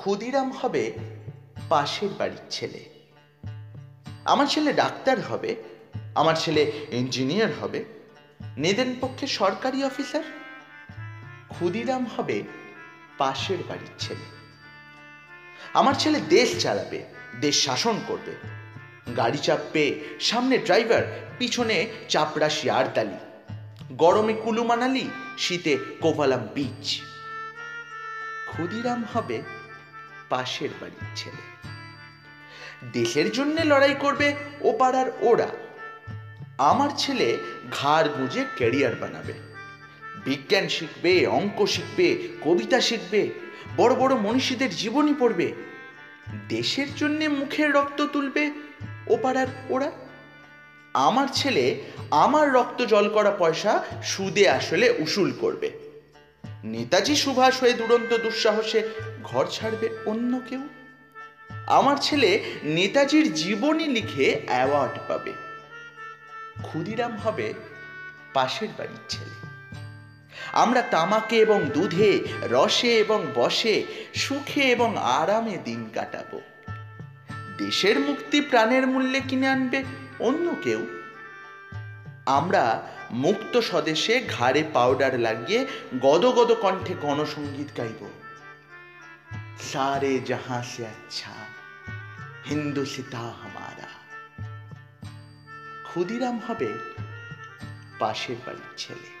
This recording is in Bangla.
ক্ষুদিরাম হবে পাশের বাড়ির ছেলে। আমার ছেলে ডাক্তার হবে, আমার ছেলে ইঞ্জিনিয়ার হবে, নেদেন পক্ষে সরকারি অফিসার। ক্ষুদিরাম হবে পাশের বাড়ির ছেলে। আমার ছেলে দেশ চালাবে, দেশ শাসন করবে। গাড়ি চাপবে, সামনে ড্রাইভার, পিছনে চাপড়াশি আরতালি গরমে কুলু মানালি শীতে কোভালাম বিচ। ক্ষুদিরাম হবে পাশের বাড়ির ছেলে। দেশের জন্য লড়াই করবে ও পাড়ার ওরা। আমার ছেলে ঘাড় গুঁজে ক্যারিয়ার বানাবে। বিজ্ঞান শিখবে, অঙ্ক শিখবে, কবিতা শিখবে, বড় বড় মনীষীদের জীবনী পড়বে। দেশের জন্যে মুখের রক্ত তুলবে ও পাড়ার ওরা। আমার ছেলে আমার রক্ত জল করা পয়সা সুদে আসলে উসুল করবে। নেতাজি সুভাষ হয়ে দুরন্ত দুঃসাহসে ঘর ছাড়বে অন্য কেউ? আমার ছেলে নেতাজির জীবনী লিখে অ্যাওয়ার্ড পাবে। ক্ষুদিরাম হবে পাশের বাড়ির ছেলে। আমরা তামাকে এবং দুধে, রসে এবং বসে, সুখে এবং আরামে দিন কাটাবো। দেশের মুক্তি প্রাণের মূল্যে কিনে আনবে অন্য কেউ? আমরা মুক্ত স্বদেশে ঘাড়ে পাউডার লাগিয়ে গদগদ কণ্ঠে গণসঙ্গীত গাইব। সারে জাহাঁ সে আচ্ছা হিন্দু সীতা হামারা ক্ষুদিরাম হবে পাশের বাড়ির ছেলে